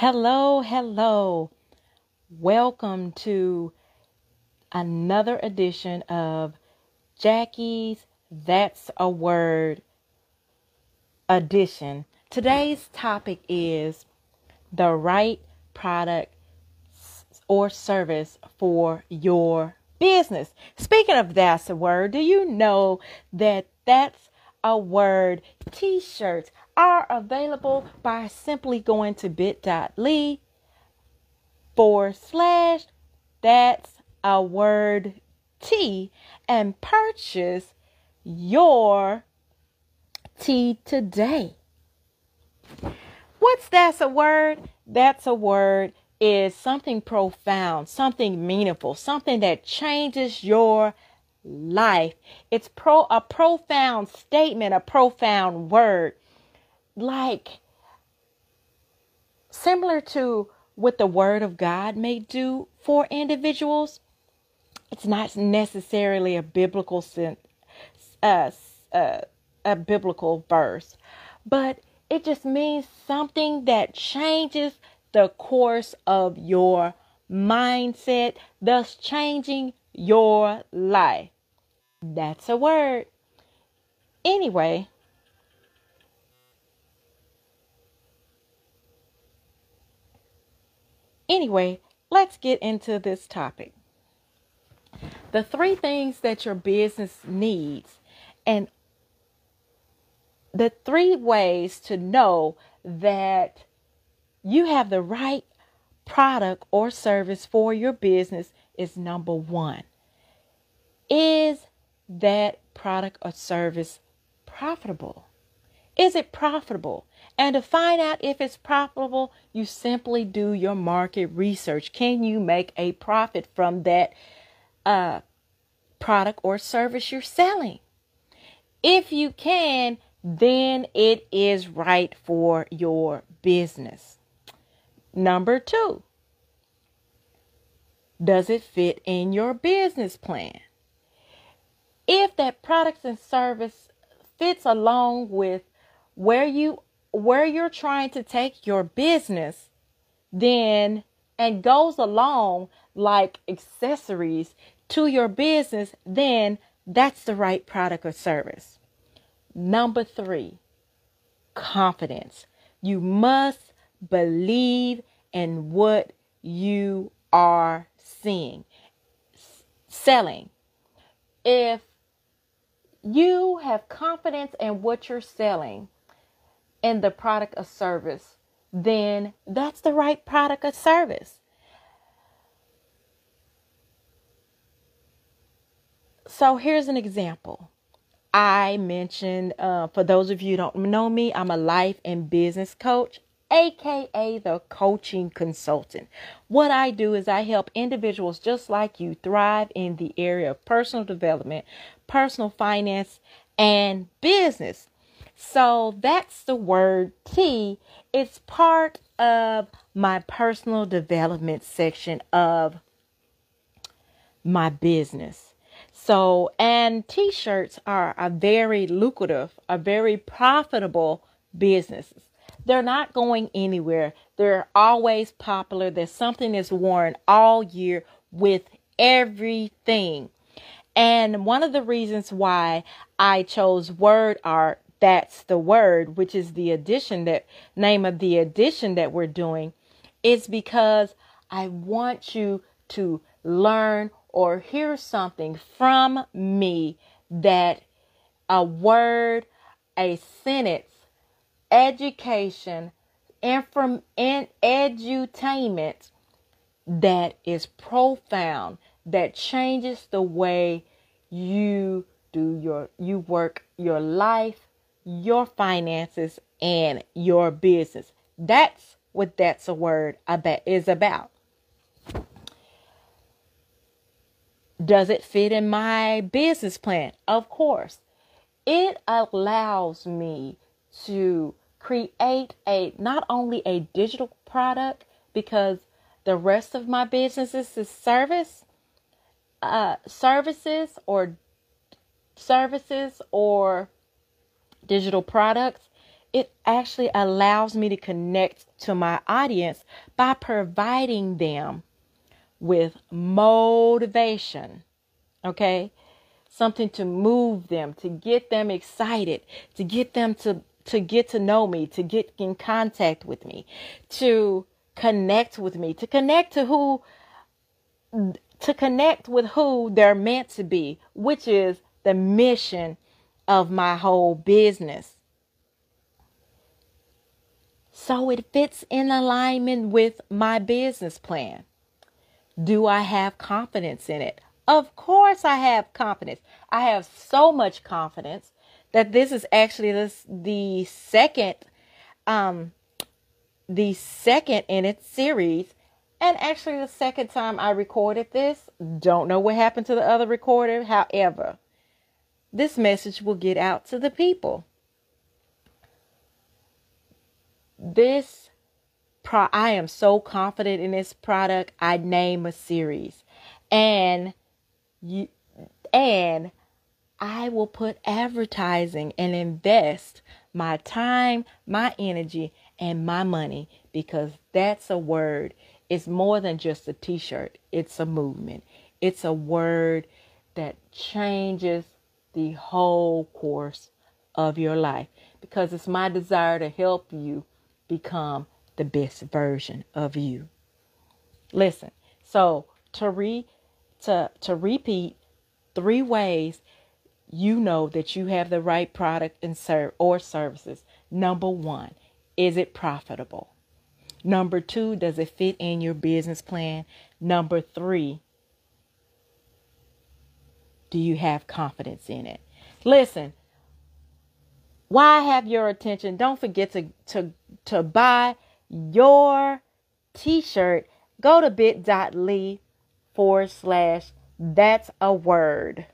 Hello, hello. Welcome to another edition of Jackie's That's a Word edition. Today's topic is the right product or service for your business. Speaking of that's a word, do you know that that's a word t-shirts are available by simply going to bit.ly forward slash that's a word T and purchase your tee today. What's that's a word? That's a word is something profound, something meaningful, something that changes your life. It's pro a profound statement, a profound word. Like similar to what the word of God may do for individuals. It's not necessarily a biblical uh, uh, a biblical verse, but it just means something that changes the course of your mindset, thus changing your life. That's a word. Anyway, anyway, let's get into this topic. The three things that your business needs and the three ways to know that you have the right product or service for your business is number one. Is that product or service profitable? Is it profitable? And to find out if it's profitable, you simply do your market research. Can you make a profit from that uh, product or service you're selling? If you can, then it is right for your business. Number two, does it fit in your business plan? If that product and service fits along with where you where you're trying to take your business, then and goes along like accessories to your business, then that's the right product or service. Number three, confidence. You must believe in what you are seeing, selling. If you have confidence in what you're selling, in the product or service, then that's the right product or service. So here's an example. I mentioned, uh, for those of you don't know me, I'm a life and business coach, aka the coaching consultant. What I do is I help individuals just like you thrive in the area of personal development, personal finance, and business. So that's the word T. It's part of my personal development section of my business. So, and t shirts are a very lucrative, a very profitable business. They're not going anywhere. They're always popular. There's something that's worn all year with everything. And one of the reasons why I chose word art, that's the word, which is the addition that name of the addition that we're doing, is because I want you to learn or hear something from me that a word, a sentence, education, inform and edutainment that is profound, that changes the way you do your you work your life, your finances, and your business. That's what that's a word about is about. Does it fit in my business plan? Of course. It allows me to create a not only a digital product because the rest of my businesses is service uh, services or services or digital products it actually allows me to connect to my audience by providing them with motivation. Okay? Something to move them, to get them excited, to get them to to get to know me, to get in contact with me, to connect with me, to connect to who to connect with who they're meant to be, which is the mission of my whole business. So it fits in alignment with my business plan. Do I have confidence in it? Of course, I have confidence. I have so much confidence that this is actually this, the second, um, the second in its series, and actually the second time I recorded this. Don't know what happened to the other recorder. However, this message will get out to the people. This pro I am so confident in this product. I name a series. And you and I will put advertising and invest my time, my energy, and my money because that's a word. It's more than just a t shirt, it's a movement. It's a word that changes the whole course of your life because it's my desire to help you become the best version of you. Listen, so to re to to repeat three ways you know that you have the right product and serve or services. Number 1, is it profitable? Number 2, does it fit in your business plan? Number 3, do you have confidence in it? Listen, why have your attention? Don't forget to to to buy your t-shirt. Go to bit.ly forward slash that's a word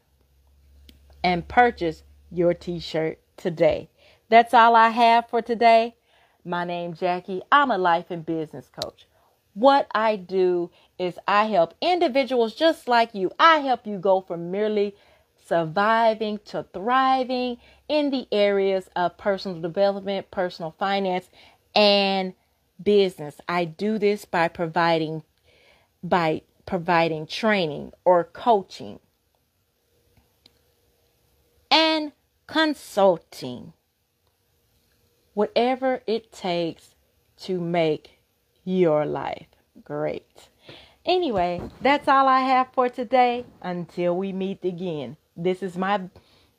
and purchase your t-shirt today. That's all I have for today. My name Jackie. I'm a life and business coach. What I do is I help individuals just like you. I help you go from merely surviving to thriving in the areas of personal development, personal finance, and business. I do this by providing by providing training or coaching and consulting. Whatever it takes to make your life great. Anyway, that's all I have for today. Until we meet again. This is my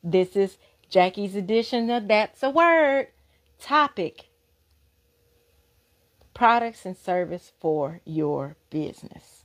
this is Jackie's edition of That's a Word topic. Products and service for your business.